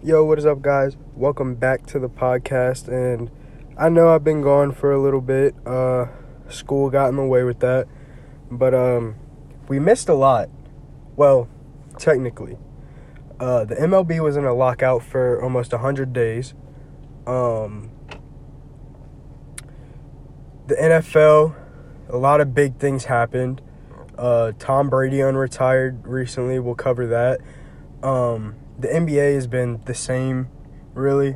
Yo, what is up, guys? Welcome back to the podcast. And I know I've been gone for a little bit. Uh, school got in the way with that, but um, we missed a lot. Well, technically, uh, the MLB was in a lockout for almost hundred days. Um, the NFL, a lot of big things happened. Uh, Tom Brady unretired recently. We'll cover that. Um, the NBA has been the same, really.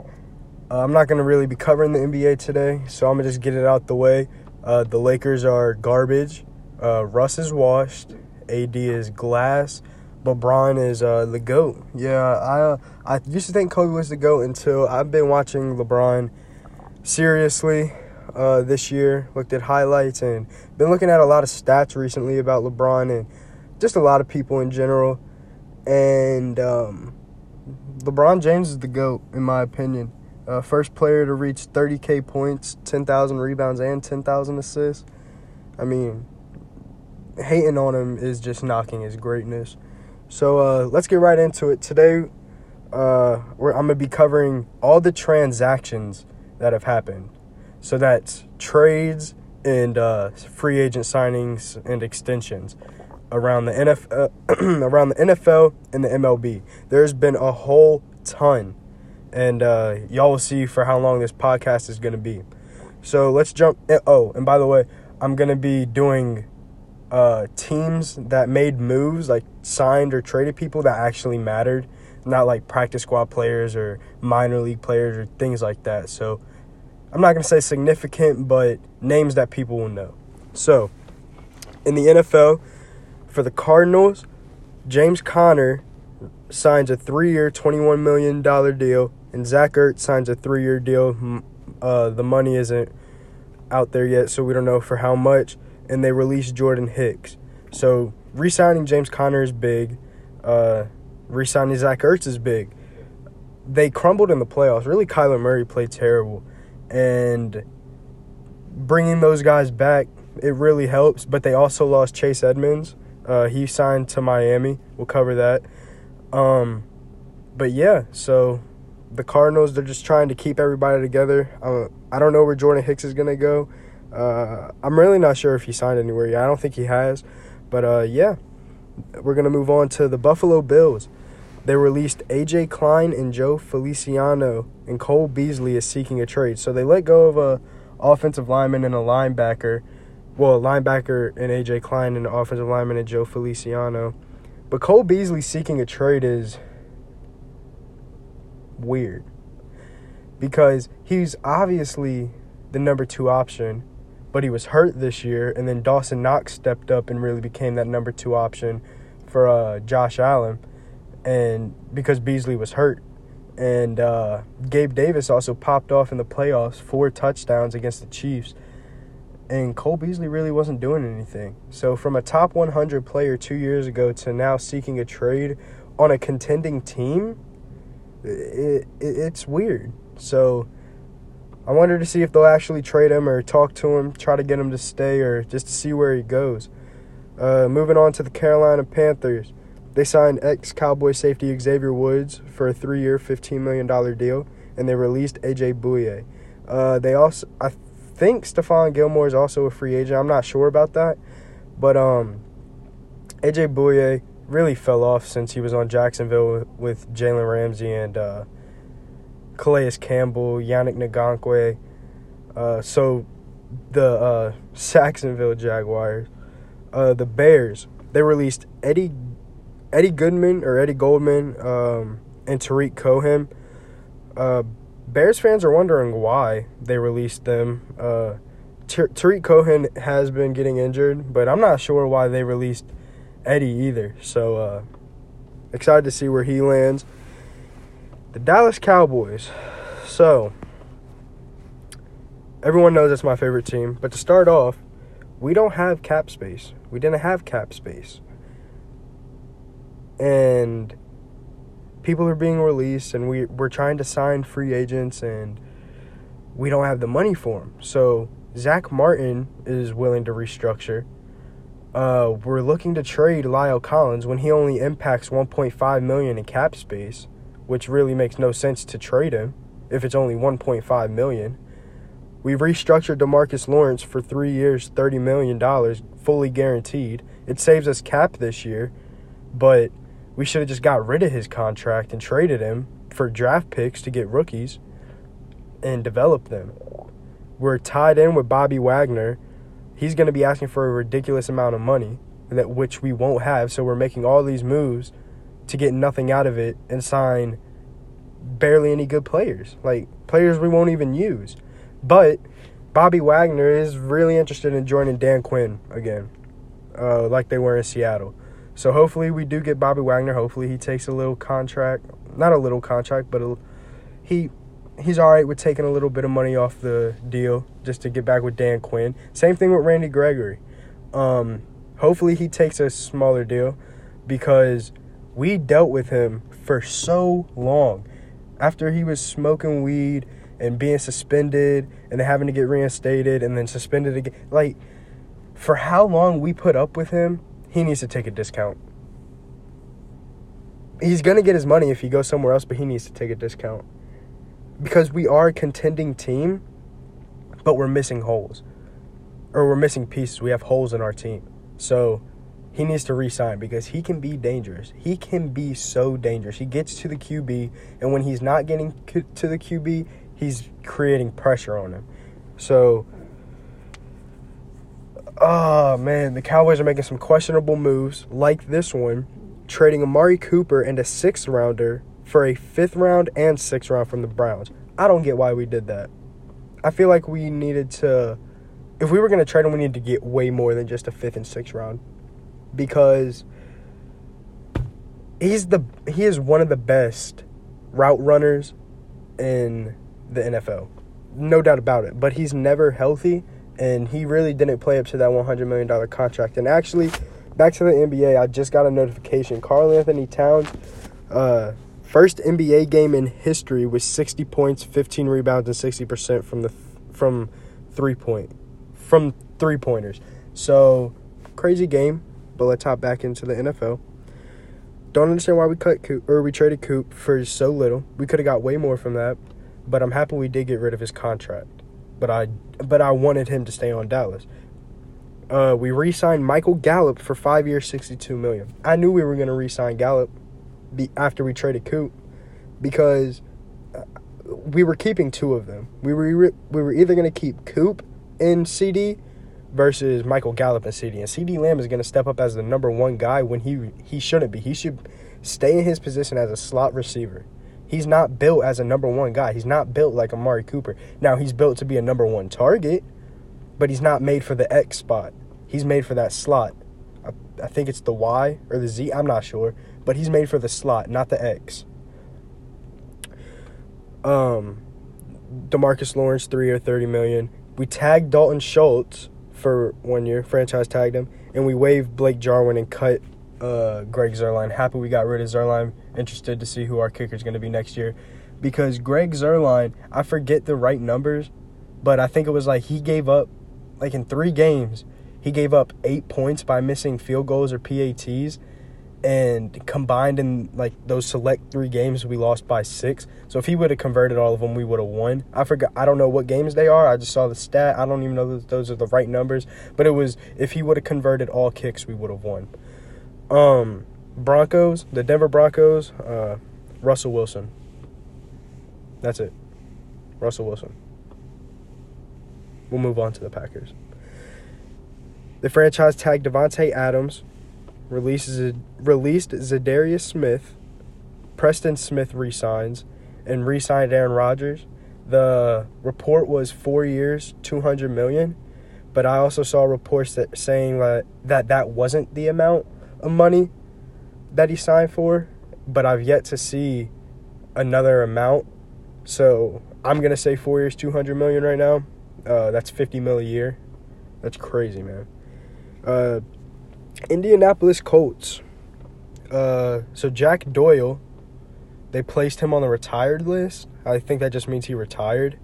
Uh, I'm not going to really be covering the NBA today, so I'm going to just get it out the way. Uh, the Lakers are garbage. Uh, Russ is washed. AD is glass. LeBron is uh, the GOAT. Yeah, I, I used to think Kobe was the GOAT until I've been watching LeBron seriously uh, this year. Looked at highlights and been looking at a lot of stats recently about LeBron and just a lot of people in general. And um, LeBron James is the GOAT, in my opinion. Uh, first player to reach 30K points, 10,000 rebounds, and 10,000 assists. I mean, hating on him is just knocking his greatness. So uh, let's get right into it. Today, uh, I'm going to be covering all the transactions that have happened. So that's trades and uh, free agent signings and extensions around the NFL, around the NFL and the MLB. There's been a whole ton, and uh, y'all will see for how long this podcast is going to be. So let's jump. Oh, and by the way, I'm going to be doing uh, teams that made moves, like signed or traded people that actually mattered, not like practice squad players or minor league players or things like that. So I'm not going to say significant, but names that people will know. So in the NFL, for the Cardinals, James Conner signs a three-year, twenty-one million dollar deal, and Zach Ertz signs a three-year deal. Uh, the money isn't out there yet, so we don't know for how much. And they release Jordan Hicks. So re-signing James Conner is big. Uh, re-signing Zach Ertz is big. They crumbled in the playoffs. Really, Kyler Murray played terrible, and bringing those guys back it really helps. But they also lost Chase Edmonds uh, he signed to Miami. We'll cover that. Um, but yeah, so the Cardinals they're just trying to keep everybody together. Uh, I don't know where Jordan Hicks is gonna go. Uh, I'm really not sure if he signed anywhere yet. I don't think he has. But uh, yeah, we're gonna move on to the Buffalo Bills. They released AJ Klein and Joe Feliciano, and Cole Beasley is seeking a trade. So they let go of a offensive lineman and a linebacker well, linebacker and AJ Klein and offensive lineman and Joe Feliciano. But Cole Beasley seeking a trade is weird because he's obviously the number two option, but he was hurt this year, and then Dawson Knox stepped up and really became that number two option for uh, Josh Allen, and because Beasley was hurt. And uh, Gabe Davis also popped off in the playoffs, four touchdowns against the Chiefs and Cole Beasley really wasn't doing anything. So from a top 100 player two years ago to now seeking a trade on a contending team, it, it, it's weird. So I wanted to see if they'll actually trade him or talk to him, try to get him to stay, or just to see where he goes. Uh, moving on to the Carolina Panthers, they signed ex-Cowboy safety Xavier Woods for a three-year, $15 million deal, and they released AJ Bouye. Uh, they also, I think Stephon Gilmore is also a free agent. I'm not sure about that. But um, AJ Bouye really fell off since he was on Jacksonville with Jalen Ramsey and uh, Calais Campbell, Yannick Ngakoue. Uh, so the uh, Saxonville Jaguars, uh, the Bears, they released Eddie Eddie Goodman or Eddie Goldman um, and Tarik Cohen. Bears fans are wondering why they released them. Uh, Tarik Cohen has been getting injured, but I'm not sure why they released Eddie either. So uh, excited to see where he lands. The Dallas Cowboys. So everyone knows that's my favorite team, but to start off, we don't have cap space. We didn't have cap space. And people are being released and we, we're trying to sign free agents and we don't have the money for them. So Zach Martin is willing to restructure. Uh, we're looking to trade La'el Collins when he only impacts 1.5 million in cap space, which really makes no sense to trade him if it's only 1.5 million. We restructured DeMarcus Lawrence for 3 years, 30 million dollars, fully guaranteed. It saves us cap this year, but we should have just got rid of his contract and traded him for draft picks to get rookies and develop them. We're tied in with Bobby Wagner. He's going to be asking for a ridiculous amount of money that which we won't have, so we're making all these moves to get nothing out of it and sign barely any good players. Like players we won't even use. But Bobby Wagner is really interested in joining Dan Quinn again, uh, like they were in Seattle. So hopefully we do get Bobby Wagner. Hopefully he takes a little contract, not a little contract, but a, he he's all right with taking a little bit of money off the deal just to get back with Dan Quinn. Same thing with Randy Gregory. Um, hopefully he takes a smaller deal because we dealt with him for so long. After he was smoking weed and being suspended and having to get reinstated and then suspended again. Like, for how long we put up with him, he needs to take a discount. He's going to get his money if he goes somewhere else, but he needs to take a discount. Because we are a contending team, but we're missing holes. Or we're missing pieces. We have holes in our team. So he needs to resign because he can be dangerous. He can be so dangerous. He gets to the QB, and when he's not getting to the QB, he's creating pressure on him. So, oh man, the Cowboys are making some questionable moves, like this one, trading Amari Cooper and a sixth rounder for a fifth round and sixth round from the Browns. I don't get why we did that. I feel like we needed to, if we were going to trade him, we needed to get way more than just a fifth and sixth round because he's the he is one of the best route runners in the NFL. No doubt about it. But he's never healthy and he really didn't play up to that 100 million dollar contract. And actually, back to the NBA, I just got a notification. Karl-Anthony Towns uh, first NBA game in history with 60 points, 15 rebounds and 60% from the from three point from three pointers. So, crazy game but let's hop back into the NFL. Don't understand why we cut Coop or we traded Coop for so little. We could have got way more from that, but I'm happy we did get rid of his contract. But I but I wanted him to stay on Dallas. Uh, we re-signed Michael Gallup for five years, sixty-two million. I knew we were going to re-sign Gallup be, after we traded Coop because uh, we were keeping two of them. We were we were either going to keep Coop in CeeDee versus Michael Gallup and CeeDee. And CeeDee Lamb is going to step up as the number one guy when he he shouldn't be. He should stay in his position as a slot receiver. He's not built as a number one guy. He's not built like Amari Cooper. Now he's built to be a number one target, but he's not made for the X spot. He's made for that slot. I, I think it's the Y or the Z. I'm not sure, but he's made for the slot, not the X. Um, Demarcus Lawrence three or thirty million. We tagged Dalton Schultz for one year, franchise tagged him, and we waived Blake Jarwin and cut uh, Greg Zuerlein. Happy we got rid of Zuerlein. Interested to see who our kicker is going to be next year. Because Greg Zuerlein, I forget the right numbers, but I think it was like he gave up, like in three games, he gave up eight points by missing field goals or PATs and combined in like those select three games we lost by six so if he would have converted all of them we would have won i forgot i don't know what games they are i just saw the stat i don't even know that those are the right numbers but it was if he would have converted all kicks we would have won um broncos the denver broncos uh russell wilson. That's it. Russell wilson. We'll move on to the packers. The franchise tag davante adams releases released Za'Darius Smith, Preston Smith resigns, and re-signed Aaron Rodgers. The report was four years, two hundred million, but I also saw reports that saying that, that that wasn't the amount money that he signed for. But I've yet to see another amount, so I'm gonna say four years, two hundred million right now. Uh, that's fifty mil a year. That's crazy, man. Uh, Indianapolis Colts. Uh, so Jack Doyle, they placed him on the retired list. I think that just means he retired.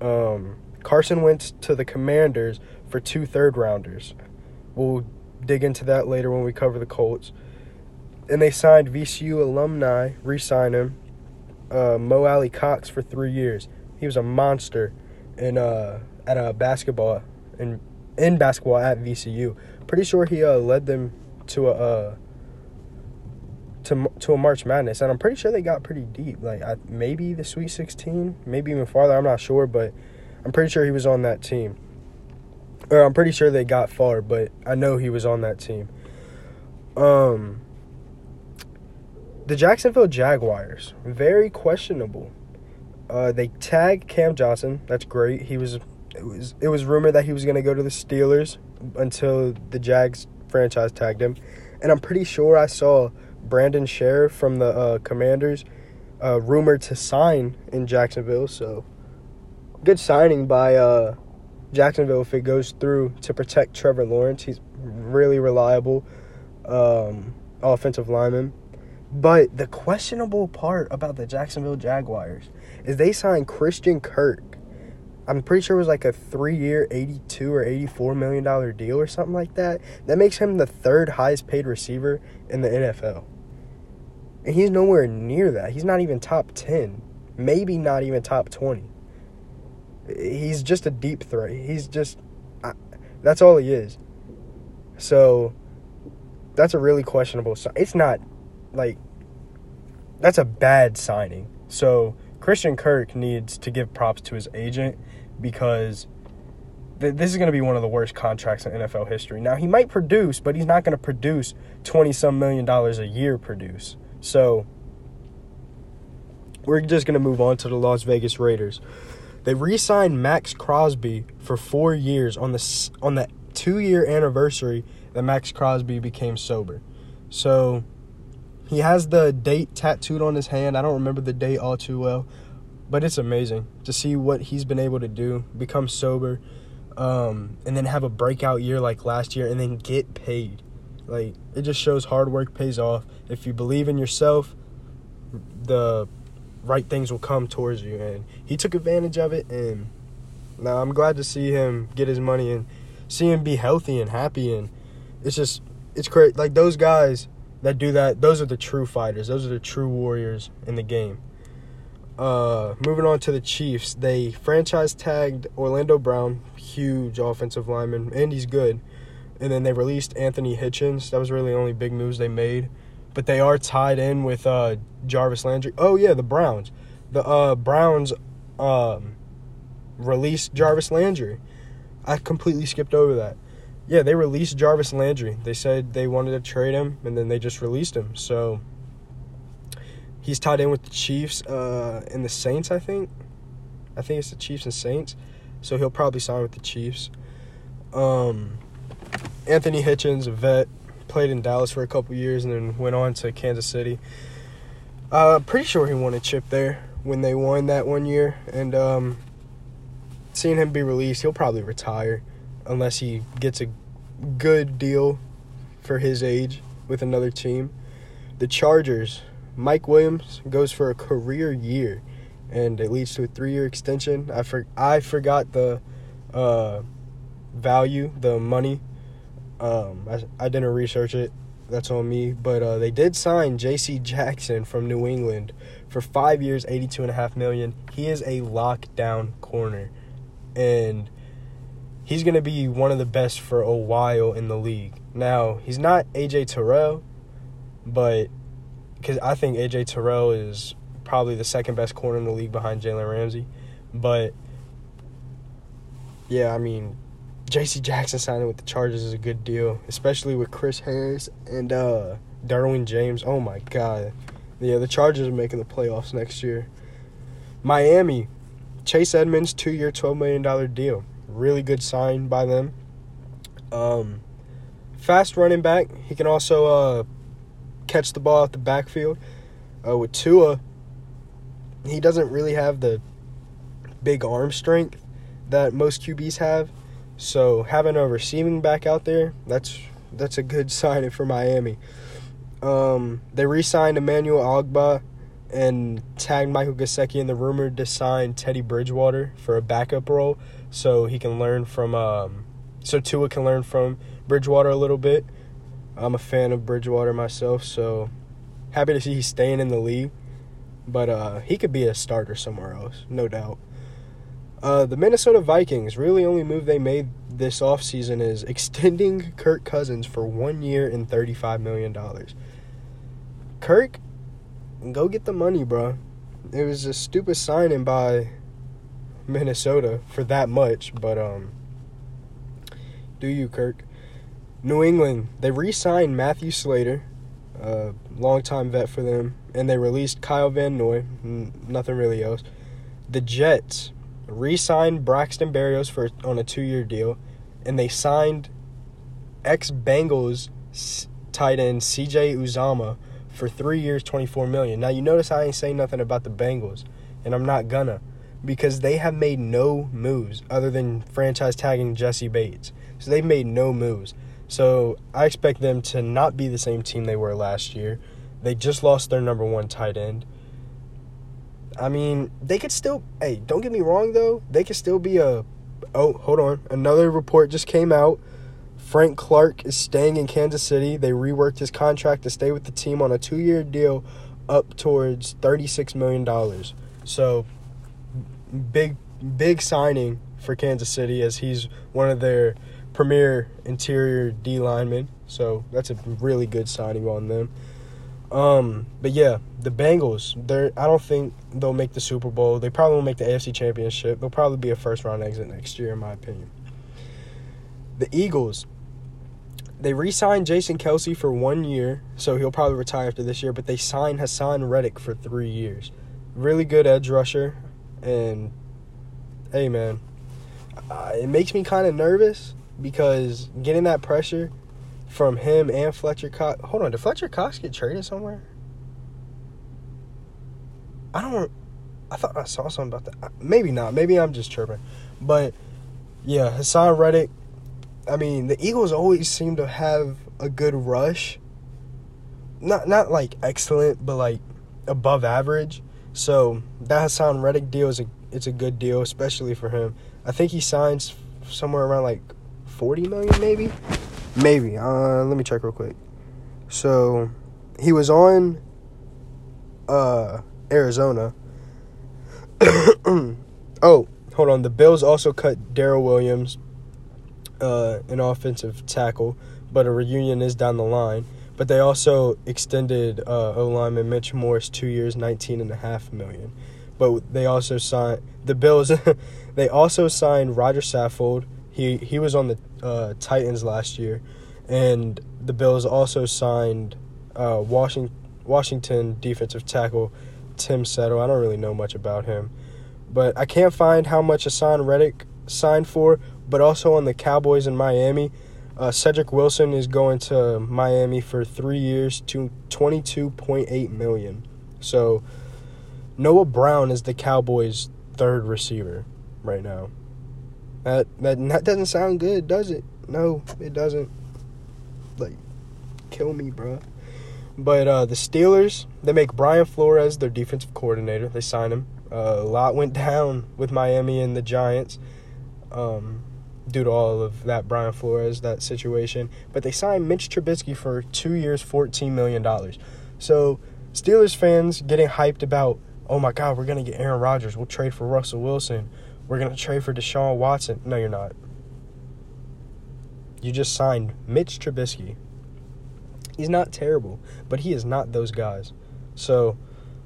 Um, Carson went to the Commanders for two third rounders. We'll dig into that later when we cover the Colts. And they signed VCU alumni, re-sign him, uh, Mo Alie-Cox for three years. He was a monster in uh, at a basketball in in basketball at VCU. Pretty sure he uh, led them to a uh, to to a March Madness, and I'm pretty sure they got pretty deep. Like I, maybe the Sweet 16, maybe even farther. I'm not sure, but I'm pretty sure he was on that team. Or I'm pretty sure they got far, but I know he was on that team. Um, the Jacksonville Jaguars, very questionable. Uh, they tagged Cam Johnson. That's great. He was it was it was rumored that he was going to go to the Steelers until the Jags franchise tagged him, and I'm pretty sure I saw Brandon Scherff from the uh, Commanders uh, rumored to sign in Jacksonville. So good signing by uh, Jacksonville if it goes through to protect Trevor Lawrence. He's really reliable um, offensive lineman. But the questionable part about the Jacksonville Jaguars is they signed Christian Kirk. I'm pretty sure it was like a three year, 82 or 84 million dollar deal or something like that. That makes him the third highest paid receiver in the NFL. And he's nowhere near that. He's not even top 10, maybe not even top 20. He's just a deep threat. He's just, I, that's all he is. So, that's a really questionable. Sign. It's not like that's a bad signing. So Christian Kirk needs to give props to his agent because th- this is going to be one of the worst contracts in NFL history. Now he might produce, but he's not going to produce twenty some million dollars a year. Produce so. We're just going to move on to the Las Vegas Raiders. They re-signed Maxx Crosby for four years on the on the two-year anniversary that Maxx Crosby became sober. So he has the date tattooed on his hand. I don't remember the date all too well, but it's amazing to see what he's been able to do, become sober, um, and then have a breakout year like last year, and then get paid. Like it just shows hard work pays off. If you believe in yourself, the right things will come towards you, and he took advantage of it. And now I'm glad to see him get his money and see him be healthy and happy. And it's just it's great. Like those guys that do that, those are the true fighters. Those are the true warriors in the game. Uh, moving on to the Chiefs, they franchise tagged Orlando Brown, huge offensive lineman, and he's good. And then they released Anthony Hitchens. That was really the only big moves they made. But they are tied in with uh, Jarvis Landry. Oh yeah, the Browns. The uh, Browns um, released Jarvis Landry. I completely skipped over that yeah, they released Jarvis Landry. They said they wanted to trade him, and then they just released him. So he's tied in with the Chiefs uh, and the Saints, I think. I think it's the Chiefs and Saints. So he'll probably sign with the Chiefs. Um, Anthony Hitchens, a vet, played in Dallas for a couple years and then went on to Kansas City. Uh, pretty sure he won a chip there when they won that one year. And um, seeing him be released, he'll probably retire unless he gets a good deal for his age with another team. The Chargers, Mike Williams goes for a career year, and it leads to a three-year extension. I for, I forgot the uh, value, the money. Um, I, I didn't research it. That's on me. But uh, they did sign J.C. Jackson from New England for five years, eighty-two and a half million. He is a lockdown corner, and he's going to be one of the best for a while in the league. Now, he's not AJ Terrell, but because I think AJ Terrell is probably the second best corner in the league behind Jalen Ramsey. But yeah, I mean, J.C. Jackson signing with the Chargers is a good deal, especially with Chris Harris and uh, Derwin James. Oh my God, yeah, the Chargers are making the playoffs next year. Miami, Chase Edmonds, two-year, twelve million dollar deal really good sign by them. Um, fast running back. He can also uh, catch the ball out the backfield. Uh, with Tua, he doesn't really have the big arm strength that most QBs have. So having a receiving back out there, that's that's a good sign for Miami. Um, they re-signed Emmanuel Ogbah and tagged Michael Gesicki in the rumored to sign Teddy Bridgewater for a backup role so he can learn from um, so Tua can learn from Bridgewater a little bit. I'm a fan of Bridgewater myself, so happy to see he's staying in the league. but uh, he could be a starter somewhere else, no doubt. Uh, the Minnesota Vikings really only move they made this offseason is extending Kirk Cousins for one year and $35 million. Kirk, go get the money, bro. It was a stupid signing by Minnesota for that much, but um, do you, Kirk? New England, they re-signed Matthew Slater, a longtime vet for them, and they released Kyle Van Noy. Nothing really else. The Jets re-signed Braxton Berrios for on a two-year deal, and they signed ex-Bengals tight end C.J. Uzomah for three years, twenty-four million. Now you notice I ain't saying nothing about the Bengals, and I'm not gonna, because they have made no moves other than franchise tagging Jessie Bates. So they've made no moves. So I expect them to not be the same team they were last year. They just lost their number one tight end. I mean, they could still. Hey, don't get me wrong though. They could still be a. Oh, hold on. Another report just came out. Frank Clark is staying in Kansas City. They reworked his contract to stay with the team on a two-year deal, up towards thirty-six million dollars. So, big, big signing for Kansas City as he's one of their premier interior D linemen. So that's a really good signing on them. Um, but yeah, the Bengals, they're I don't think they'll make the Super Bowl. They probably won't make the AFC Championship. They'll probably be a first round exit next year, in my opinion. The Eagles, they re-signed Jason Kelce for one year, so he'll probably retire after this year. But they signed Haason Reddick for three years. Really good edge rusher, and hey man, uh, it makes me kind of nervous because getting that pressure from him and Fletcher Cox. Hold on, did Fletcher Cox get traded somewhere? I don't. I thought I saw something about that. Maybe not. Maybe I'm just chirping. But yeah, Haason Reddick. I mean, the Eagles always seem to have a good rush. Not not like excellent, but like above average. So that Haason Reddick deal is a it's a good deal, especially for him. I think he signs somewhere around like 40 million maybe maybe uh let me check real quick. So he was on uh arizona. Oh hold on. The bills also cut daryl williams uh an offensive tackle but a reunion is down the line. But they also extended uh o lineman Mitch Morse two years 19 and a half million. But they also signed the bills they also signed Rodger Saffold he he was on the uh, Titans last year, and the Bills also signed uh, Washington Washington defensive tackle Tim Settle. I don't really know much about him, but I can't find how much Haason Reddick signed for. But also on the Cowboys in Miami, uh, Cedric Wilson is going to Miami for three years to twenty two point eight million. So Noah Brown is the Cowboys' third receiver right now. That that that doesn't sound good, does it? No, it doesn't. Like, kill me, bro. But uh, the Steelers, they make Brian Flores their defensive coordinator. They sign him. Uh, a lot went down with Miami and the Giants um, due to all of that Brian Flores, that situation. But they signed Mitch Trubisky for two years, $14 million. So Steelers fans getting hyped about, oh my God, we're going to get Aaron Rodgers. We'll trade for Russell Wilson. We're going to trade for Deshaun Watson. No, you're not. You just signed Mitch Trubisky. He's not terrible, but he is not those guys. So,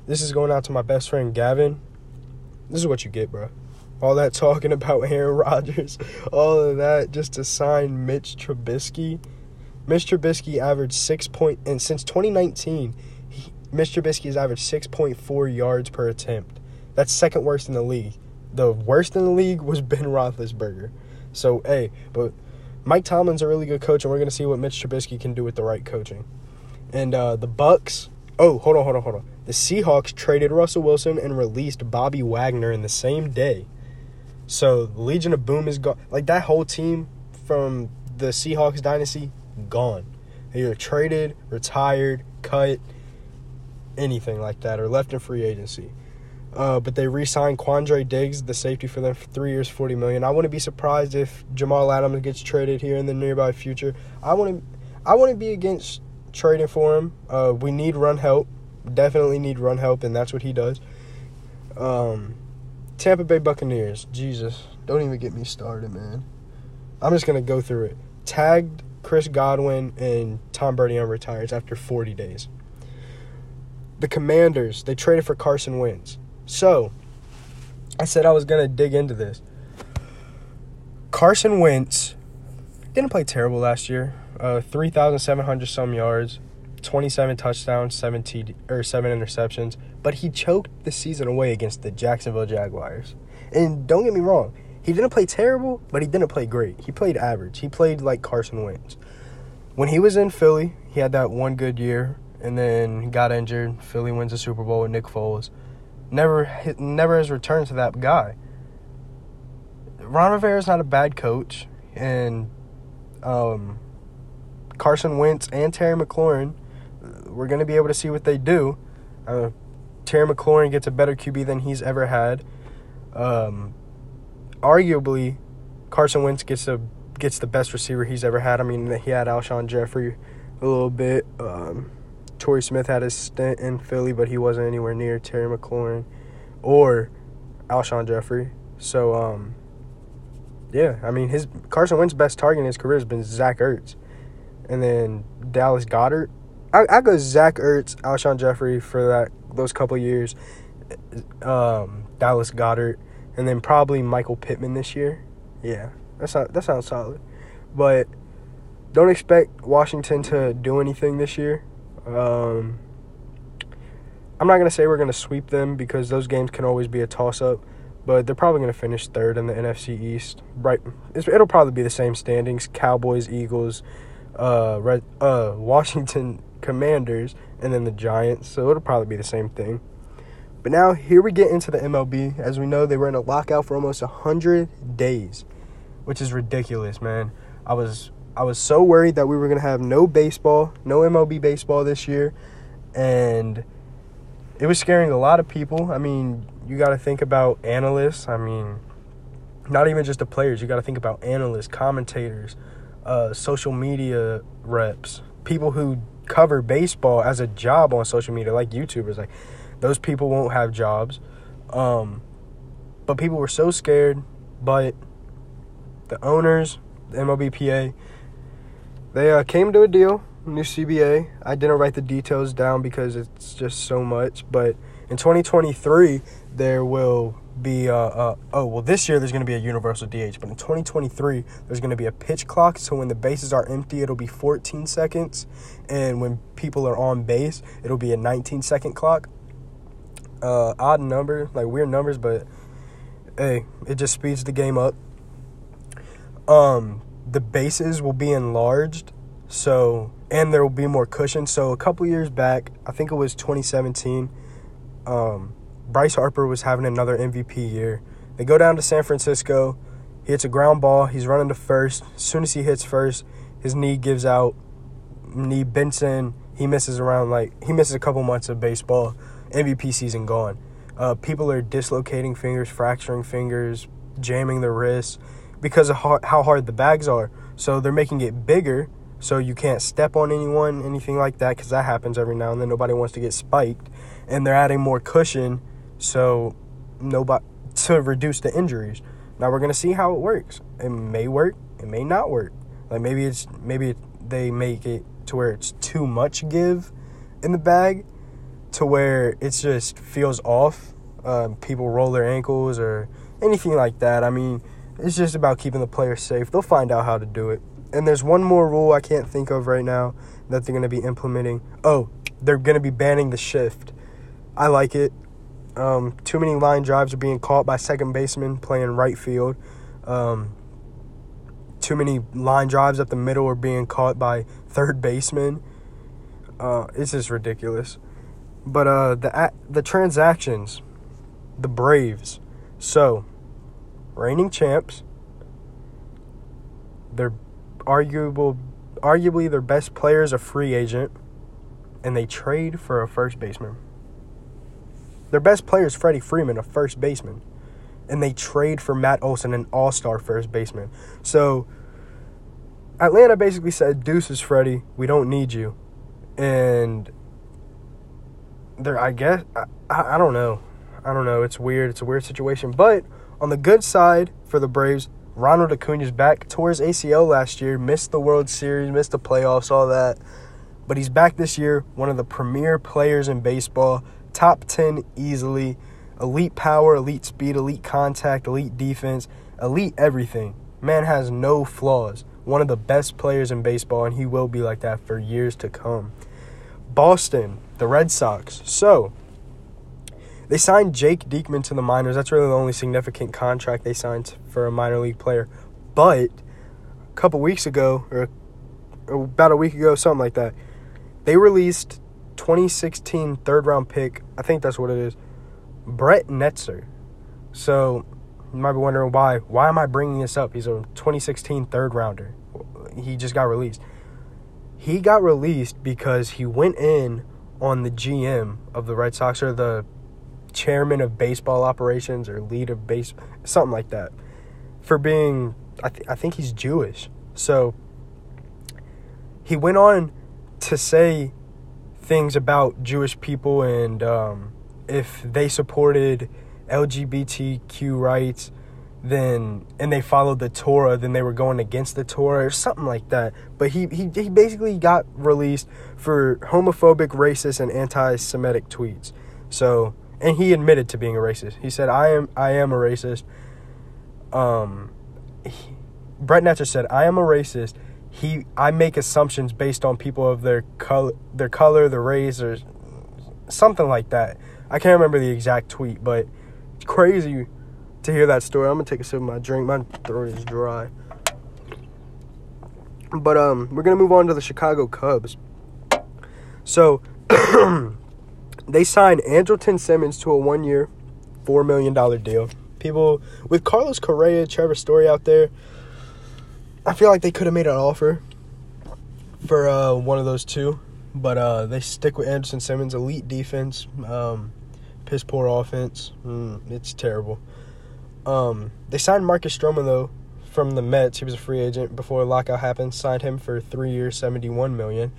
this is going out to my best friend Gavin. This is what you get, bro. All that talking about Aaron Rodgers, all of that just to sign Mitch Trubisky. Mitch Trubisky averaged six point, and since 2019, he, Mitch Trubisky has averaged 6.4 yards per attempt. That's second worst in the league the worst in the league was Ben Roethlisberger. So, hey, but Mike Tomlin's a really good coach, and we're to see what Mitch Trubisky can do with the right coaching. And uh, the Bucks. Oh, hold on, hold on, hold on. The Seahawks traded Russell Wilson and released Bobby Wagner in the same day. So Legion of Boom is gone. Like that whole team from the Seahawks dynasty gone. They either traded, retired, cut, anything like that, or left in free agency. Uh, but they re-signed Quandre Diggs, the safety, for them for three years, forty million. I wouldn't be surprised if Jamal Adams gets traded here in the nearby future. I wouldn't, I wouldn't be against trading for him. Uh, we need run help. definitely need run help, and that's what he does. Um, Tampa Bay Buccaneers. Jesus, don't even get me started, man. I'm just gonna go through it. Tagged Chris Godwin and Tom Brady on retires after 40 days. The Commanders, they traded for Carson Wentz. So, I said I was going to dig into this. Carson Wentz didn't play terrible last year. Uh, 3,700 some yards, 27 touchdowns, 7 TD, or 7 interceptions, but he choked the season away against the Jacksonville Jaguars. And don't get me wrong, he didn't play terrible, but he didn't play great. He played average. He played like Carson Wentz. When he was in Philly, he had that one good year and then got injured. Philly wins the Super Bowl with Nick Foles. Never never has returned to that guy. Ron Rivera is not a bad coach and um, Carson Wentz and Terry McLaurin, we're going to be able to see what they do. Uh, Terry McLaurin gets a better QB than he's ever had. Um, arguably, Carson Wentz gets a gets the best receiver he's ever had. I mean, he had Alshon Jeffery a little bit. Um, Torrey Smith had his stint in Philly, but he wasn't anywhere near Terry McLaurin or Alshon Jeffery. So, um, yeah, I mean, his Carson Wentz's best target in his career has been Zach Ertz, and then Dallas Goedert. I, I go Zach Ertz, Alshon Jeffery for that those couple years. Um, Dallas Goedert, and then probably Michael Pittman this year. Yeah, that's not, that sounds solid, but don't expect Washington to do anything this year. Um, I'm not gonna say we're gonna sweep them because those games can always be a toss up but they're probably going to finish third in the NFC East. Right, it'll probably be the same standings: Cowboys, Eagles, uh, Red, uh, Washington Commanders, and then the Giants. So it'll probably be the same thing. But now here we get into the MLB. As we know, they were in a lockout for almost hundred days, which is ridiculous, man. I was I was so worried that we were gonna have no baseball, no MLB baseball this year, and it was scaring a lot of people. I mean, you got to think about analysts. I mean, not even just the players. You got to think about analysts, commentators, uh, social media reps, people who cover baseball as a job on social media, like YouTubers. Like those people won't have jobs. Um, but people were so scared. But the owners, the MLBPA, they uh, came to a deal. New CBA. I didn't write the details down because it's just so much, but in 2023 there will be uh, uh, oh well this year there's going to be a universal DH but in 2023 there's going to be a pitch clock so when the bases are empty it'll be 14 seconds and when people are on base it'll be a 19 second clock uh, odd number like weird numbers but hey it just speeds the game up um the bases will be enlarged so and there will be more cushion so a couple years back I think it was 2017 um, Bryce Harper was having another MVP year. They go down to San Francisco. He hits a ground ball. He's running to first. As soon as he hits first, his knee gives out. Knee Benson. He misses around like he misses a couple months of baseball. MVP season gone. Uh, people are dislocating fingers, fracturing fingers, jamming their wrists because of how, how hard the bags are. So they're making it bigger so you can't step on anyone, anything like that, because that happens every now and then. Nobody wants to get spiked and they're adding more cushion so nobody to reduce the injuries. Now we're gonna see how it works. It may work, it may not work. Like maybe it's maybe they make it to where it's too much give in the bag, to where it just feels off. Um, people roll their ankles or anything like that. I mean, it's just about keeping the players safe. They'll find out how to do it. And there's one more rule I can't think of right now that they're going to be implementing. Oh, they're going to be banning the shift. I like it. Um, too many line drives are being caught by second baseman playing right field. Um, too many line drives up the middle are being caught by third baseman. Uh, it's just ridiculous. But uh, the the transactions, the Braves. So, reigning champs. Their arguable, arguably their best player is a free agent, and they trade for a first baseman. Their best player is Freddie Freeman, a first baseman. And they trade for Matt Olson, an all star first baseman. So Atlanta basically said, "Deuces, Freddie. We don't need you. And there. I guess I, I don't know. I don't know. It's weird. It's a weird situation. But on the good side for the Braves, Ronald Acuna's back. Tore his ACL last year. Missed the World Series. Missed the playoffs. All that. But he's back this year. One of the premier players in baseball. Top ten easily. Elite power, elite speed, elite contact, elite defense, elite everything. Man has no flaws. One of the best players in baseball, and he will be like that for years to come. Boston, the Red Sox. So, they signed Jake Diekman to the minors. That's really the only significant contract they signed for a minor league player. But a couple weeks ago, or about a week ago, something like that, they released 2016 third round pick. I think that's what it is. Brett Netzer. So you might be wondering why. Why am I bringing this up? He's a 2016 third rounder. He just got released. He got released because he went in on the GM of the Red Sox or the chairman of baseball operations or lead of base something like that for being I, th- I think he's Jewish. So he went on to say things about Jewish people and um, if they supported LGBTQ rights, then and they followed the Torah, then they were going against the Torah or something like that. But he he, he basically got released for homophobic, racist, and anti-Semitic tweets. So and he admitted to being a racist. He said, "I am I am a racist." Um, he, Brett Netzer said, "I am a racist." He I make assumptions based on people of their color, their color, their race, or something like that. I can't remember the exact tweet, but it's crazy to hear that story. I'm gonna take a sip of my drink. My throat is dry. But um, we're gonna move on to the Chicago Cubs. So they signed Andrelton Simmons to a one-year, four million dollar deal. People with Carlos Correa, Trevor Story out there, I feel like they could have made an offer for uh, one of those two, but uh, they stick with Andrelton Simmons. Elite defense. Um, piss poor offense. Mm, it's terrible. Um, they signed Marcus Stroman though from the Mets. He was a free agent before lockout happened. Signed him for three years, seventy-one million.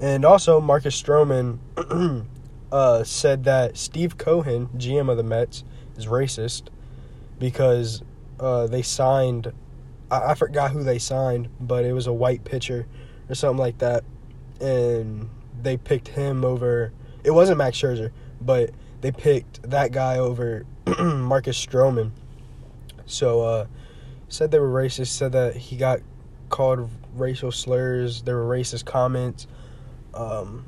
And also Marcus Stroman uh, said that Steve Cohen, GM of the Mets, is racist because uh, they signed. I, I forgot who they signed, but it was a white pitcher or something like that, and they picked him over. It wasn't Max Scherzer, but they picked that guy over Marcus Stroman. So uh said they were racist, said that he got called racial slurs, there were racist comments. Um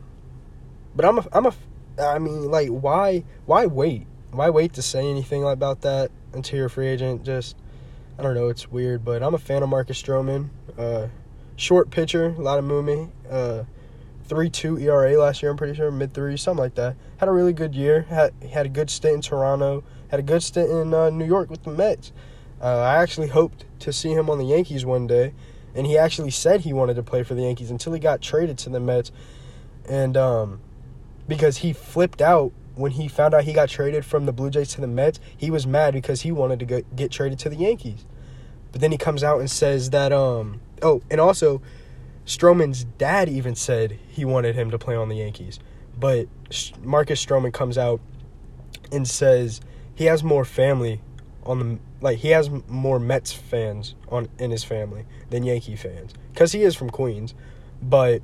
but I'm a I'm a I mean like why why wait? Why wait to say anything about that until you're a free agent? Just I don't know, it's weird, but I'm a fan of Marcus Stroman. Uh short pitcher, a lot of movement. Uh three two ERA last year. I'm pretty sure mid three, something like that. Had a really good year. Had had a good stint in Toronto. Had a good stint in uh, New York with the Mets. Uh, I actually hoped to see him on the Yankees one day, and he actually said he wanted to play for the Yankees until he got traded to the Mets, and um, because he flipped out when he found out he got traded from the Blue Jays to the Mets. He was mad because he wanted to get, get traded to the Yankees, but then he comes out and says that um oh and also Stroman's dad even said he wanted him to play on the Yankees. But Marcus Stroman comes out and says he has more family on the like he has more Mets fans on in his family than Yankee fans cuz he is from Queens. But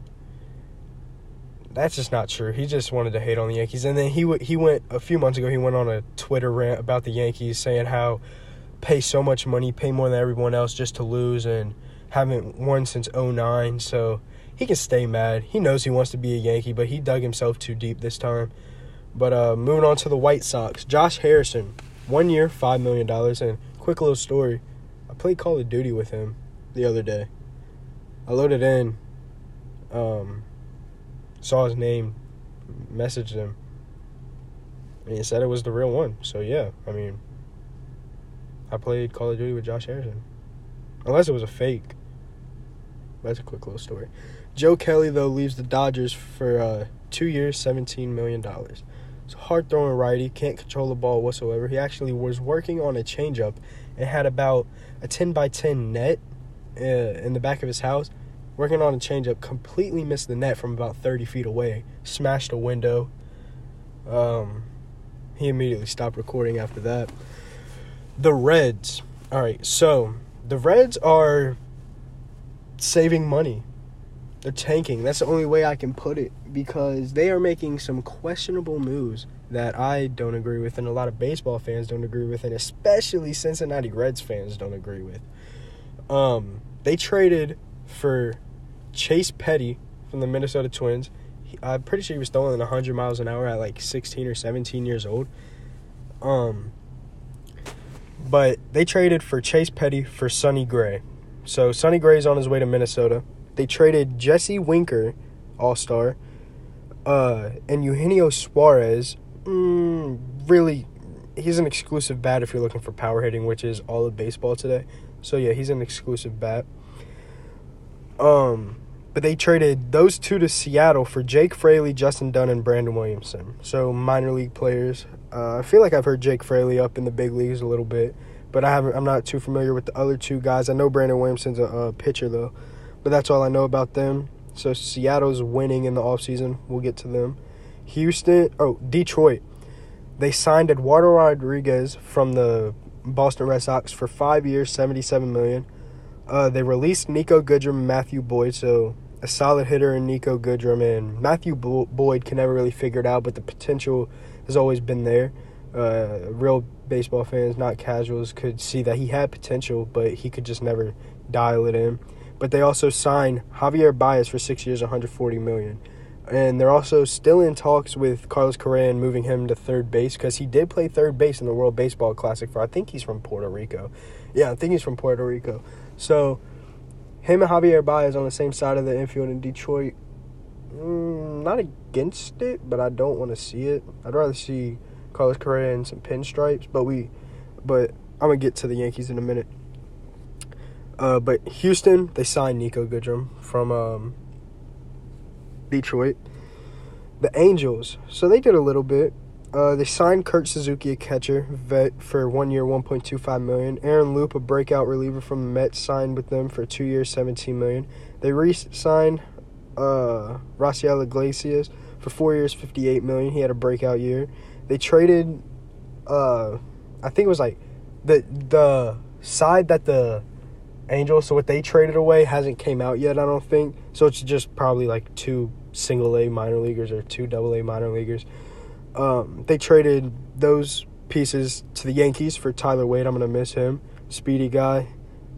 that's just not true. He just wanted to hate on the Yankees and then he w- he went a few months ago he went on a Twitter rant about the Yankees saying how pay so much money, pay more than everyone else just to lose and haven't won since 09, so he can stay mad. He knows he wants to be a Yankee, but he dug himself too deep this time. But uh, moving on to the White Sox, Josh Harrison, one year, $5 million. And quick little story I played Call of Duty with him the other day. I loaded in, um, saw his name, messaged him, and he said it was the real one. So, yeah, I mean, I played Call of Duty with Josh Harrison. Unless it was a fake. That's a quick little story. Joe Kelly, though, leaves the Dodgers for uh, two years, $17 million. So hard throwing righty, can't control the ball whatsoever. He actually was working on a changeup and had about a 10 by 10 net uh, in the back of his house. Working on a changeup, completely missed the net from about 30 feet away, smashed a window. Um, he immediately stopped recording after that. The Reds. All right, so the Reds are saving money. They're tanking. That's the only way I can put it because they are making some questionable moves that I don't agree with, and a lot of baseball fans don't agree with, and especially Cincinnati Reds fans don't agree with. Um, they traded for Chase Petty from the Minnesota Twins. He, I'm pretty sure he was throwing 100 miles an hour at like 16 or 17 years old. Um, but they traded for Chase Petty for Sonny Gray. So Sonny Gray's on his way to Minnesota. They traded Jesse Winker, All Star, uh, and Eugenio Suarez mm, really, he's an exclusive bat if you're looking for power hitting, which is all of baseball today. So yeah, he's an exclusive bat. Um, but they traded those two to Seattle for Jake Fraley, Justin Dunn, and Brandon Williamson. So minor league players. Uh, I feel like I've heard Jake Fraley up in the big leagues a little bit, but I haven't. I'm not too familiar with the other two guys. I know Brandon Williamson's a, a pitcher though, but that's all I know about them. So Seattle's winning in the offseason. We'll get to them. Houston, oh, Detroit. They signed Eduardo Rodriguez from the Boston Red Sox for five years, seventy-seven million. Uh, they released Niko Goodrum Matthew Boyd, so a solid hitter in Niko Goodrum and Matthew Boyd can never really figure it out, but the potential has always been there. Uh, real baseball fans, not casuals, could see that he had potential, but he could just never dial it in. But they also signed Javier Baez for six years, 140 million and they're also still in talks with Carlos Correa and moving him to third base because he did play third base in the World Baseball Classic for I think he's from Puerto Rico. Yeah, I think he's from Puerto Rico. So him and Javier Baez on the same side of the infield in Detroit. Mm, not against it, but I don't want to see it. I'd rather see Carlos Correa in some pinstripes. But we, but I'm gonna get to the Yankees in a minute. Uh, but Houston, they signed Niko Goodrum from um, Detroit. The Angels, so they did a little bit. Uh, they signed Kurt Suzuki, a catcher, vet, for one year, one point two five million. Aaron Loup, a breakout reliever from the Mets, signed with them for two years, seventeen million. They re-signed uh, Iglesias for four years, fifty eight million. He had a breakout year. They traded, uh, I think it was like the the side that the Angels. So what they traded away hasn't came out yet. I don't think. So it's just probably like two single A minor leaguers or two double A minor leaguers. Um, they traded those pieces to the Yankees for Tyler Wade. I'm gonna miss him, speedy guy,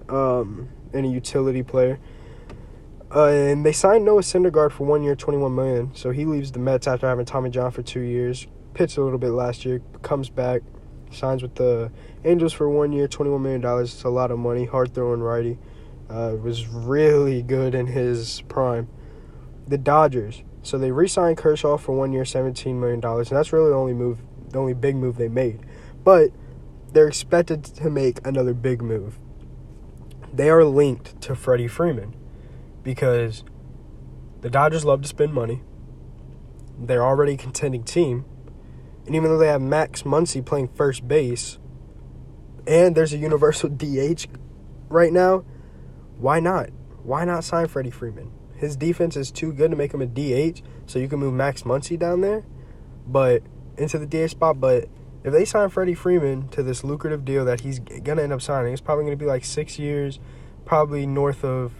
um, and a utility player. Uh, and they signed Noah Syndergaard for one year, 21 million. So he leaves the Mets after having Tommy John for two years. Pitched a little bit last year, comes back, signs with the Angels for one year, $21 million. It's a lot of money. Hard throwing righty. Uh, was really good in his prime. The Dodgers. So they re-signed Kershaw for one year, $17 million. And that's really the only move, the only big move they made. But they're expected to make another big move. They are linked to Freddie Freeman because the Dodgers love to spend money. They're already a contending team. And even though they have Max Muncy playing first base, and there's a universal DH right now, why not? Why not sign Freddie Freeman? His defense is too good to make him a DH, so you can move Max Muncy down there, but into the DH spot. But if they sign Freddie Freeman to this lucrative deal that he's gonna end up signing, it's probably gonna be like six years, probably north of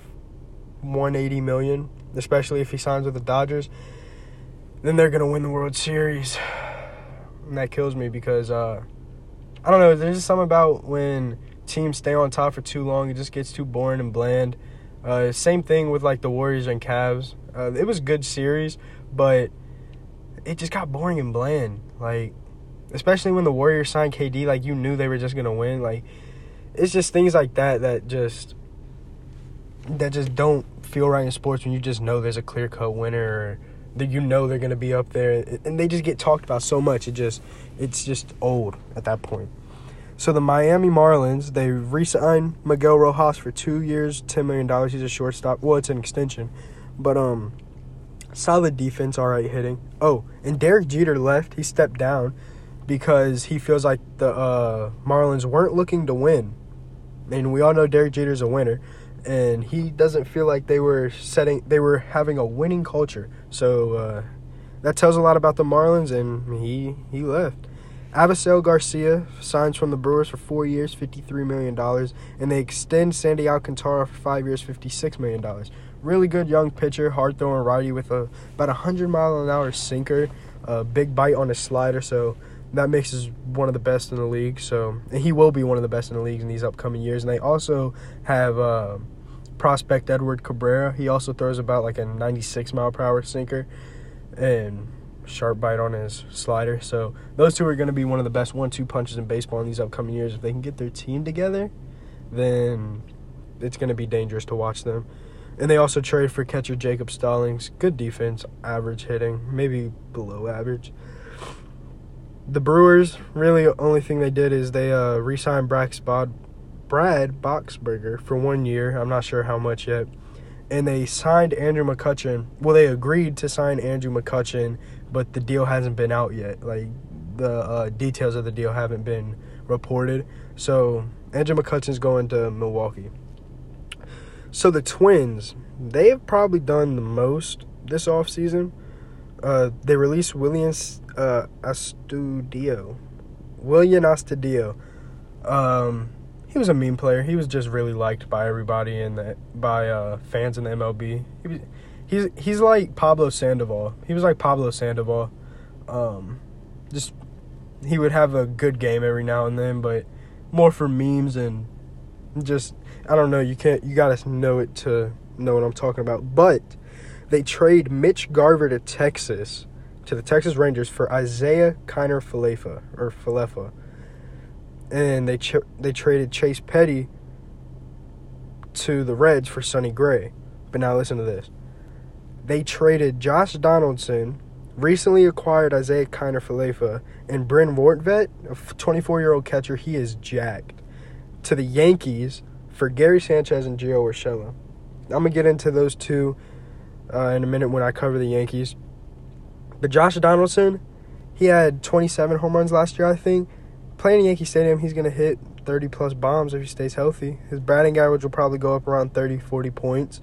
180 million, especially if he signs with the Dodgers. Then they're gonna win the World Series and that kills me because uh, I don't know. There's just something about when teams stay on top for too long, it just gets too boring and bland. Uh, same thing with like the Warriors and Cavs. Uh, it was good series, but it just got boring and bland. Like, especially when the Warriors signed KD, like you knew they were just gonna win. Like, it's just things like that that just that just don't feel right in sports when you just know there's a clear cut winner or that you know they're to be up there and they just get talked about so much it just it's just old at that point so the Miami Marlins they re-signed Miguel Rojas for 2 years 10 million dollars. He's a shortstop. Well it's an extension. But um solid defense all right hitting. Oh and Derek Jeter left. He stepped down because he feels like the uh, Marlins weren't looking to win. And we all know Derek Jeter's a winner. And he doesn't feel like they were setting they were having a winning culture. So uh, that tells a lot about the Marlins, and he he left. Avisail Garcia signs from the Brewers for four years, $53 million, and they extend Sandy Alcantara for five years, $56 million. Really good young pitcher, hard throwing righty with a about a 100 mile an hour sinker, a big bite on his slider, so that makes us one of the best in the league. So he will be one of the best in the league in these upcoming years. And they also have uh, prospect Edward Cabrera. He also throws about like a 96 mile per hour sinker, and sharp bite on his slider. So those two are going to be one of the best one-two punches in baseball in these upcoming years. If they can get their team together, then it's going to be dangerous to watch them. And they also trade for catcher Jacob Stallings. Good defense, average hitting, maybe below average. The Brewers, really, only thing they did is they uh, re-signed Brad, Brad Boxberger for one year. I'm not sure how much yet. And they signed Andrew McCutchen. Well, they agreed to sign Andrew McCutchen but the deal hasn't been out yet. Like the uh, details of the deal haven't been reported. So Andrew McCutchen's going to Milwaukee. So the Twins, they have probably done the most this offseason. Uh, they released William uh, Astudillo. William Astudillo. Um, he was a mean player. He was just really liked by everybody and by uh, fans in the MLB. He was, he's he's like Pablo Sandoval. He was like Pablo Sandoval. Um, just he would have a good game every now and then, but more for memes and just I don't know. You can't you gotta know it to know what I'm talking about. But they trade Mitch Garver to Texas to the Texas Rangers for Isiah Kiner Falefa or Falefa, and they ch- they traded Chase Petty to the Reds for Sonny Gray. But now listen to this they traded Josh Donaldson, recently acquired Isiah Kiner Falefa, and Bryn Rortvedt, a 24 year old catcher. He is jacked. To the Yankees for Gary Sanchez and Gio Urshela. I'm going to get into those two uh, in a minute when I cover the Yankees. But Josh Donaldson, he had 27 home runs last year, I think. Playing in Yankee Stadium, he's going to hit 30 plus bombs if he stays healthy. His batting average will probably go up around 30, 40 points.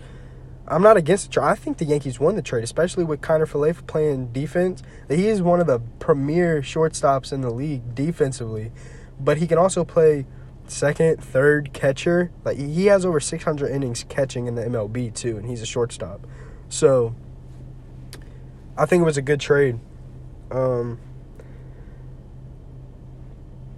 I'm not against the trade. I think the Yankees won the trade, especially with Kiner Falefa playing defense. He is one of the premier shortstops in the league defensively, but he can also play second, third catcher. Like he has over 600 innings catching in the MLB too, and he's a shortstop. So I think it was a good trade. Um,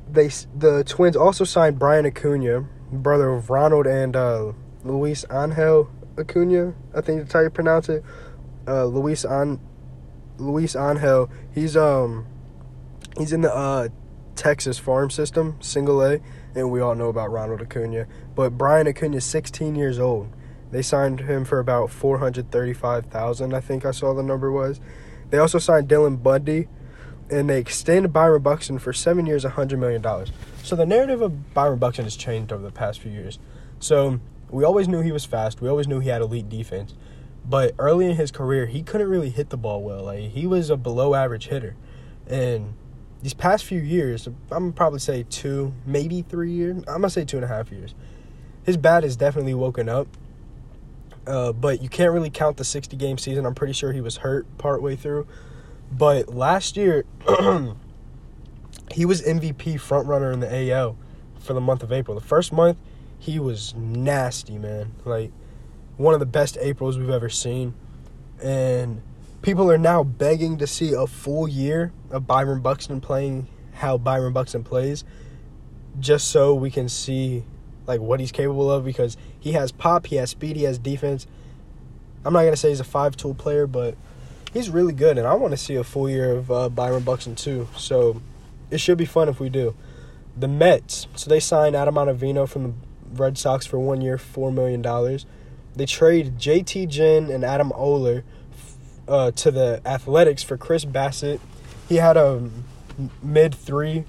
they the Twins also signed Bryan Acuna, brother of Ronald and uh, Luis Angel Acuna, I think that's how you pronounce it. Uh, Luis An, Luis Angel. He's um, he's in the uh, Texas farm system, single A, and we all know about Ronald Acuna. But Bryan Acuna is 16 years old. They signed him for about 435,000. I think I saw the number was. They also signed Dylan Bundy, and they extended Byron Buxton for seven years, $100 million. So the narrative of Byron Buxton has changed over the past few years. So we always knew he was fast. We always knew he had elite defense. But early in his career, he couldn't really hit the ball well. Like he was a below average hitter. And these past few years, I'm probably say two, maybe three years. I'm gonna say two and a half years. His bat has definitely woken up. Uh, but you can't really count the 60 game season. I'm pretty sure he was hurt partway through. But last year, he was MVP frontrunner in the AL for the month of April. The first month, he was nasty, man. Like one of the best Aprils we've ever seen. And people are now begging to see a full year of Byron Buxton playing how Byron Buxton plays just so we can see like what he's capable of because he has pop, he has speed, he has defense. I'm not gonna say he's a five tool player, but he's really good, and I want to see a full year of uh, Byron Buxton too. So it should be fun if we do. The Mets, so they signed Adam Ottavino from the Red Sox for one year, $4 million. They trade JT Ginn and Adam Oller uh, to the Athletics for Chris Bassitt. He had a mid three,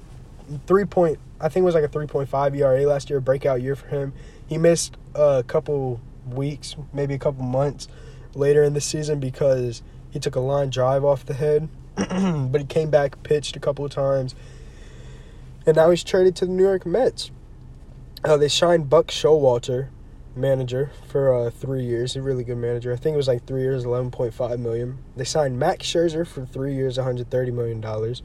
three point, I think it was like a 3.5 ERA last year, breakout year for him. He missed a couple weeks, maybe a couple months later in the season because he took a line drive off the head, but he came back, pitched a couple of times, and now he's traded to the New York Mets. Uh, they signed Buck Showalter manager for uh, three years. A really good manager. I think it was like three years, eleven point five million. They signed Max Scherzer for three years, one hundred thirty million dollars.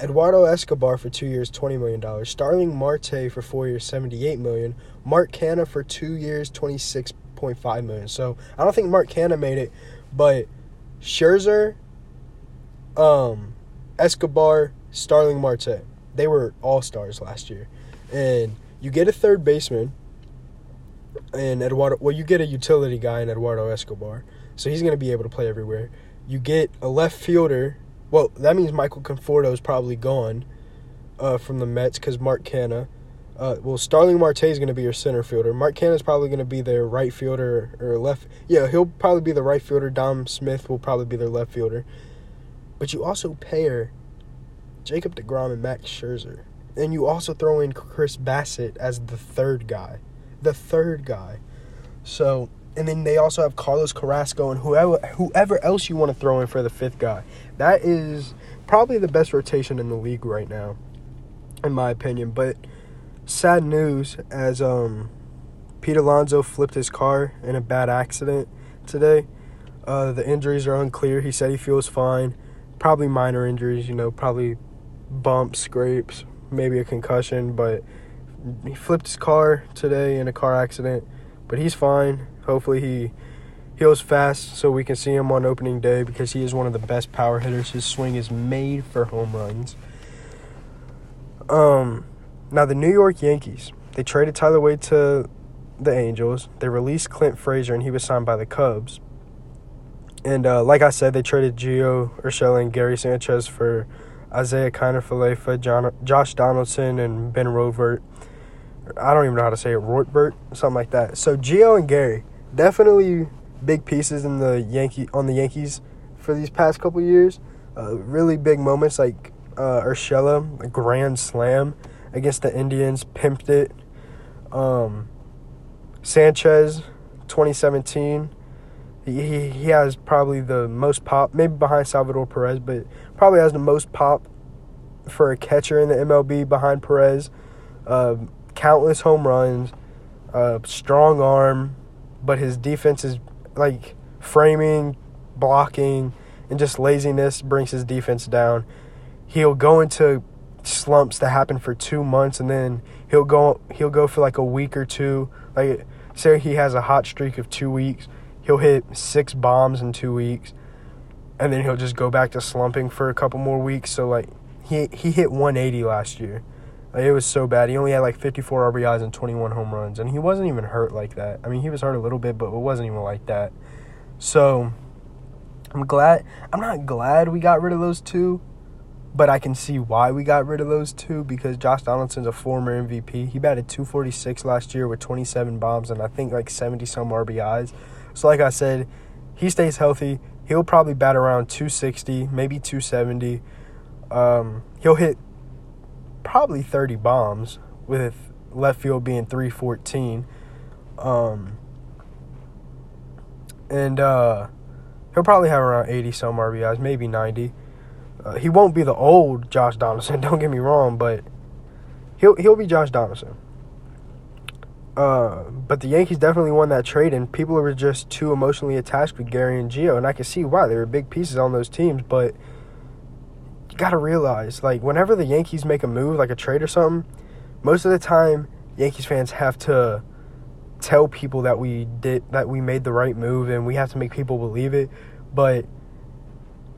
Eduardo Escobar for two years, twenty million dollars. Starling Marte for four years, seventy-eight million. Mark Canha for two years, twenty-six point five million. So I don't think Mark Canha made it, but Scherzer, um, Escobar, Starling Marte, they were all stars last year, and you get a third baseman. And Eduardo, well, you get a utility guy in Eduardo Escobar, so he's going to be able to play everywhere. You get a left fielder well, that means Michael Conforto is probably gone uh, from the Mets because Mark Canha. Uh, well, Starling Marte is going to be your center fielder. Mark Canha is probably going to be their right fielder or left. Yeah, he'll probably be the right fielder. Dom Smith will probably be their left fielder. But you also pair Jacob DeGrom and Max Scherzer. And you also throw in Chris Bassitt as the third guy. The third guy. So and then they also have Carlos Carrasco and whoever whoever else you want to throw in for the fifth guy. That is probably the best rotation in the league right now, in my opinion. But sad news as um, Pete Alonso flipped his car in a bad accident today. Uh, the injuries are unclear. He said he feels fine. Probably minor injuries, you know, probably bumps, scrapes, maybe a concussion, but he flipped his car today in a car accident. But he's fine Hopefully he heals fast so we can see him on opening day because he is one of the best power hitters. His swing is made for home runs. Um, now the New York Yankees they traded Tyler Wade to the Angels. They released Clint Frazier and he was signed by the Cubs. And uh, like I said, they traded Gio Urshela and Gary Sanchez for Isiah Kiner-Falefa, John, Josh Donaldson, and Ben Rovert. I don't even know how to say it, Roitbert, something like that. So Gio and Gary, definitely big pieces in the Yankee on the Yankees for these past couple years. Uh, really big moments like uh, Urshela, a grand slam against the Indians, pimped it. Um, Sanchez, 2017. He, he, he has probably the most pop, maybe behind Salvador Perez, but probably has the most pop for a catcher in the MLB behind Perez. Uh, countless home runs, uh, strong arm, but his defense is like framing, blocking, and just laziness brings his defense down. He'll go into slumps that happen for two months, and then he'll go he'll go for like a week or two. Like say he has a hot streak of two weeks, he'll hit six bombs in two weeks, and then he'll just go back to slumping for a couple more weeks. So like he he hit 180 last year. Like, it was so bad. He only had like 54 RBIs and 21 home runs, and he wasn't even hurt like that. I mean, he was hurt a little bit, but it wasn't even like that. So I'm glad. I'm not glad we got rid of those two, but I can see why we got rid of those two because Josh Donaldson's a former MVP. He batted 246 last year with 27 bombs and I think like 70 some RBIs. So like I said, he stays healthy. He'll probably bat around 260, maybe 270. Um, he'll hit probably 30 bombs with left field being 314. Um, and uh, he'll probably have around 80 some RBIs, maybe 90. Uh, he won't be the old Josh Donaldson, don't get me wrong, but he'll he'll be Josh Donaldson. Uh, but the Yankees definitely won that trade, and people were just too emotionally attached with Gary and Gio, and I can see why. They were big pieces on those teams, but – you got to realize, like, whenever the Yankees make a move, like a trade or something, most of the time, Yankees fans have to tell people that we did that we made the right move and we have to make people believe it but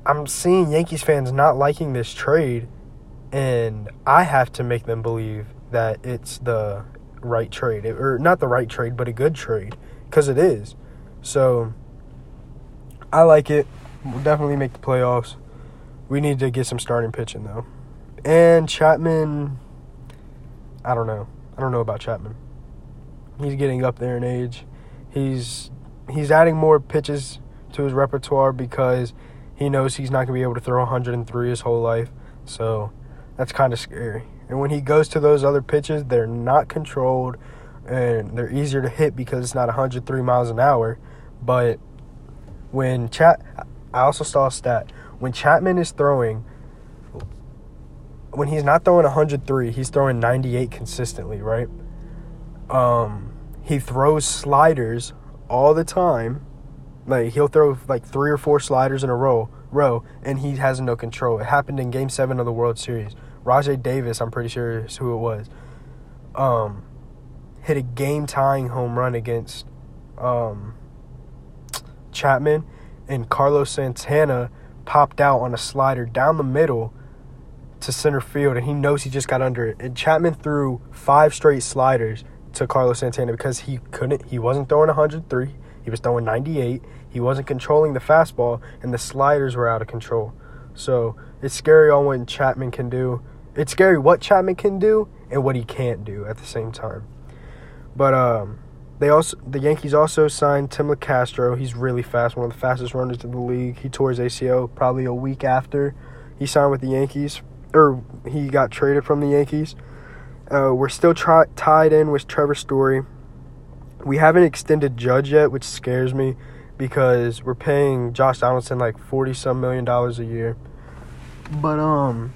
I'm seeing Yankees fans not liking this trade and I have to make them believe that it's the right trade or not the right trade but a good trade cuz it is so I like it we'll definitely make the playoffs we need to get some starting pitching though. And Chapman, I don't know. I don't know about Chapman. He's getting up there in age. He's he's adding more pitches to his repertoire because he knows he's not going to be able to throw 103 his whole life. So that's kind of scary. And when he goes to those other pitches, they're not controlled and they're easier to hit because it's not 103 miles an hour. But when Chat, I also saw a stat when Chapman is throwing, when he's not throwing 103, he's throwing 98 consistently, right? Um, he throws sliders all the time. Like he'll throw like three or four sliders in a row, row, and he has no control. It happened in Game Seven of the World Series. Rajai Davis, I'm pretty sure is who it was. Um, hit a game tying home run against um, Chapman, and Carlos Santana popped out on a slider down the middle to center field, and he knows he just got under it. And Chapman threw five straight sliders to Carlos Santana because he couldn't, he wasn't throwing 103, he was throwing 98, he wasn't controlling the fastball, and the sliders were out of control. So it's scary on what Chapman can do. It's scary what Chapman can do and what he can't do at the same time. But um, they also the Yankees also signed Tim Locastro. He's really fast, one of the fastest runners in the league. He tore his ACL probably a week after he signed with the Yankees, or he got traded from the Yankees. Uh, we're still tri- tied in with Trevor Story. We haven't extended Judge yet, which scares me because we're paying Josh Donaldson like forty some million dollars a year. But um,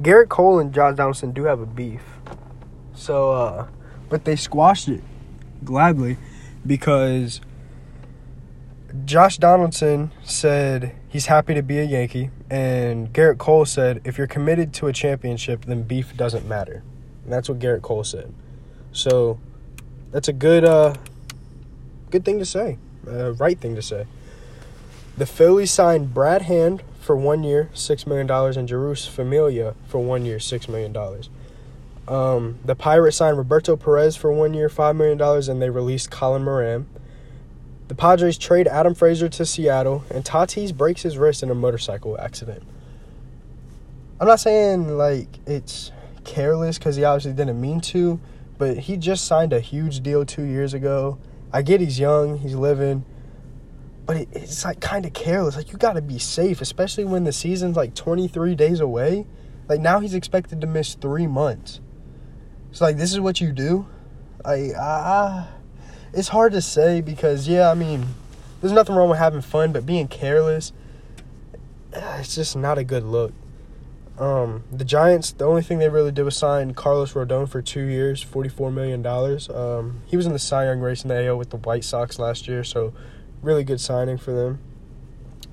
Gerrit Cole and Josh Donaldson do have a beef. So uh, but they squashed it gladly because Josh Donaldson said he's happy to be a Yankee, and Gerrit Cole said if you're committed to a championship, then beef doesn't matter. And that's what Gerrit Cole said. So that's a good, uh, good thing to say, uh, right thing to say. The Phillies signed Brad Hand for one year, six million dollars, and Jeurys Familia for one year, six million dollars. Um, the Pirates signed Roberto Perez for one year, $5 million, and they released Colin Moran. The Padres trade Adam Frazier to Seattle, and Tatis breaks his wrist in a motorcycle accident. I'm not saying like it's careless because he obviously didn't mean to, but he just signed a huge deal two years ago. I get he's young, he's living, but it, it's like kind of careless. Like you got to be safe, especially when the season's like 23 days away. Like now he's expected to miss three months. So like this is what you do. I ah, it's hard to say because yeah, I mean, there's nothing wrong with having fun, but being careless, ah, it's just not a good look. Um, the Giants, the only thing they really did was sign Carlos Rodon for two years, forty-four million dollars. Um, he was in the Cy Young race in the AL with the White Sox last year, so really good signing for them.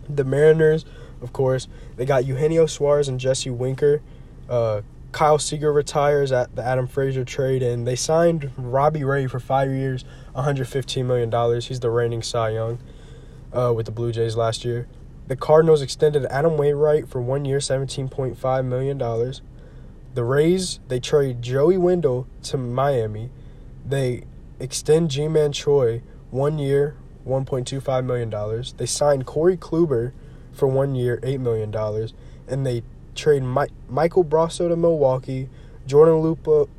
The Mariners, of course, they got Eugenio Suarez and Jesse Winker. Uh, Kyle Seager retires at the Adam Frazier trade, and they signed Robbie Ray for five years, $115 million. He's the reigning Cy Young uh, with the Blue Jays last year. The Cardinals extended Adam Wainwright for one year, $17.5 million. The Rays, they trade Joey Wendle to Miami. They extend Ji-Man Choi one year, $1.25 million. They signed Corey Kluber for one year, $8 million. And they trade Mi- Michael Brosseau to Milwaukee, Jordan Luplow,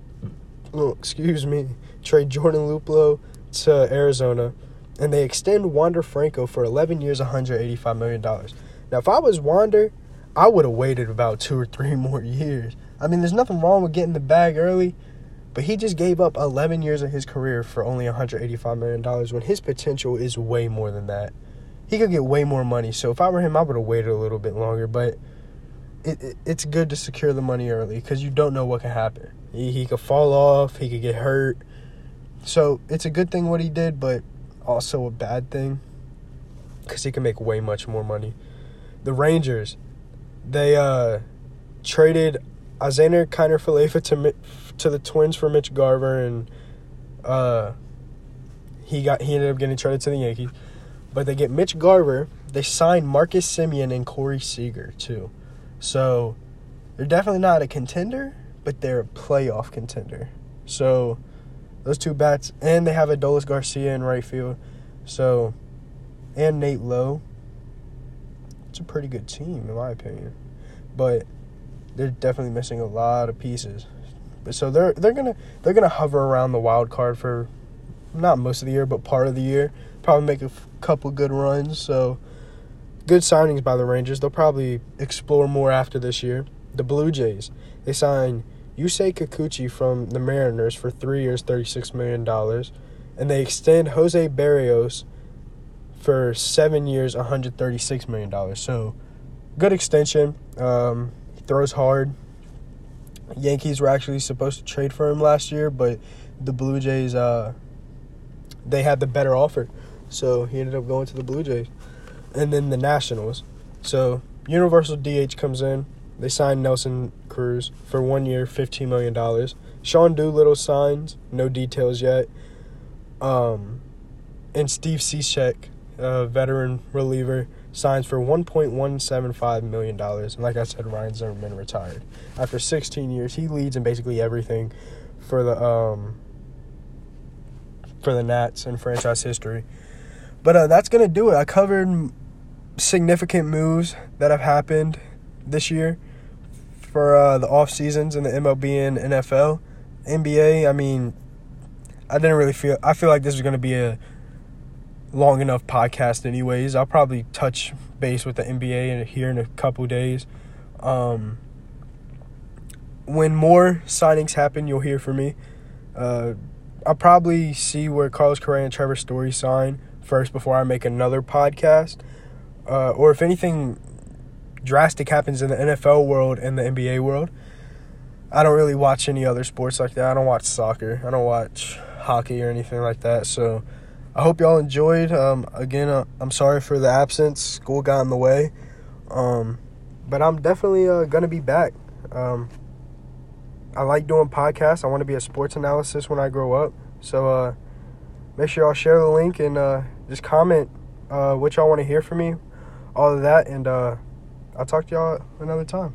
oh, excuse me, trade Jordan Luplow to Arizona, and they extend Wander Franco for 11 years, $185 million. Now, if I was Wander, I would have waited about two or three more years. I mean, there's nothing wrong with getting the bag early, but he just gave up 11 years of his career for only $185 million when his potential is way more than that. He could get way more money. So if I were him, I would have waited a little bit longer. But it, it, it's good to secure the money early because you don't know what can happen. He, he could fall off, he could get hurt. So it's a good thing what he did, but also a bad thing because he can make way much more money. The Rangers, they uh, traded Alexander Kiner-Falefa to to the Twins for Mitch Garver, and uh, he got he ended up getting traded to the Yankees. But they get Mitch Garver. They signed Marcus Semien and Corey Seager too. So they're definitely not a contender, but they're a playoff contender. So those two bats, and they have Adolis Garcia in right field. So, and Nate Lowe. It's a pretty good team, in my opinion. But they're definitely missing a lot of pieces. So they're they're gonna they're gonna hover around the wild card for not most of the year, but part of the year. Probably make a f- couple good runs. So good signings by the Rangers. They'll probably explore more after this year. The Blue Jays, they signed Yusei Kikuchi from the Mariners for three years, $36 million. And they extend Jose Berrios for seven years, $136 million. So, good extension. Um, throws hard. Yankees were actually supposed to trade for him last year, but the Blue Jays uh, they had the better offer, so he ended up going to the Blue Jays, and then the Nationals. So Universal DH comes in. They signed Nelson Cruz for one year, fifteen million dollars. Sean Doolittle signs, no details yet. Um, and Steve Cishek, a veteran reliever, signs for $1.175 million. And like I said, Ryan Zimmerman retired. After 16 years, he leads in basically everything for the um, for the Nats in franchise history. But uh, that's gonna do it. I covered significant moves that have happened this year for uh, the off seasons in the MLB and NFL, NBA. I mean, I didn't really feel. I feel like this is gonna be a long enough podcast anyways. I'll probably touch base with the NBA in here in a couple days. Um, when more signings happen, you'll hear from me. Uh, I'll probably see where Carlos Correa and Trevor Story sign first before I make another podcast. Uh, or if anything drastic happens in the NFL world and the NBA world, I don't really watch any other sports like that. I don't watch soccer. I don't watch hockey or anything like that. So I hope y'all enjoyed. Um, again, uh, I'm sorry for the absence. School got in the way. Um, but I'm definitely uh, going to be back. Um, I like doing podcasts. I want to be a sports analyst when I grow up. So uh, make sure y'all share the link and uh, just comment uh, what y'all want to hear from me, all of that. And uh, I'll talk to y'all another time.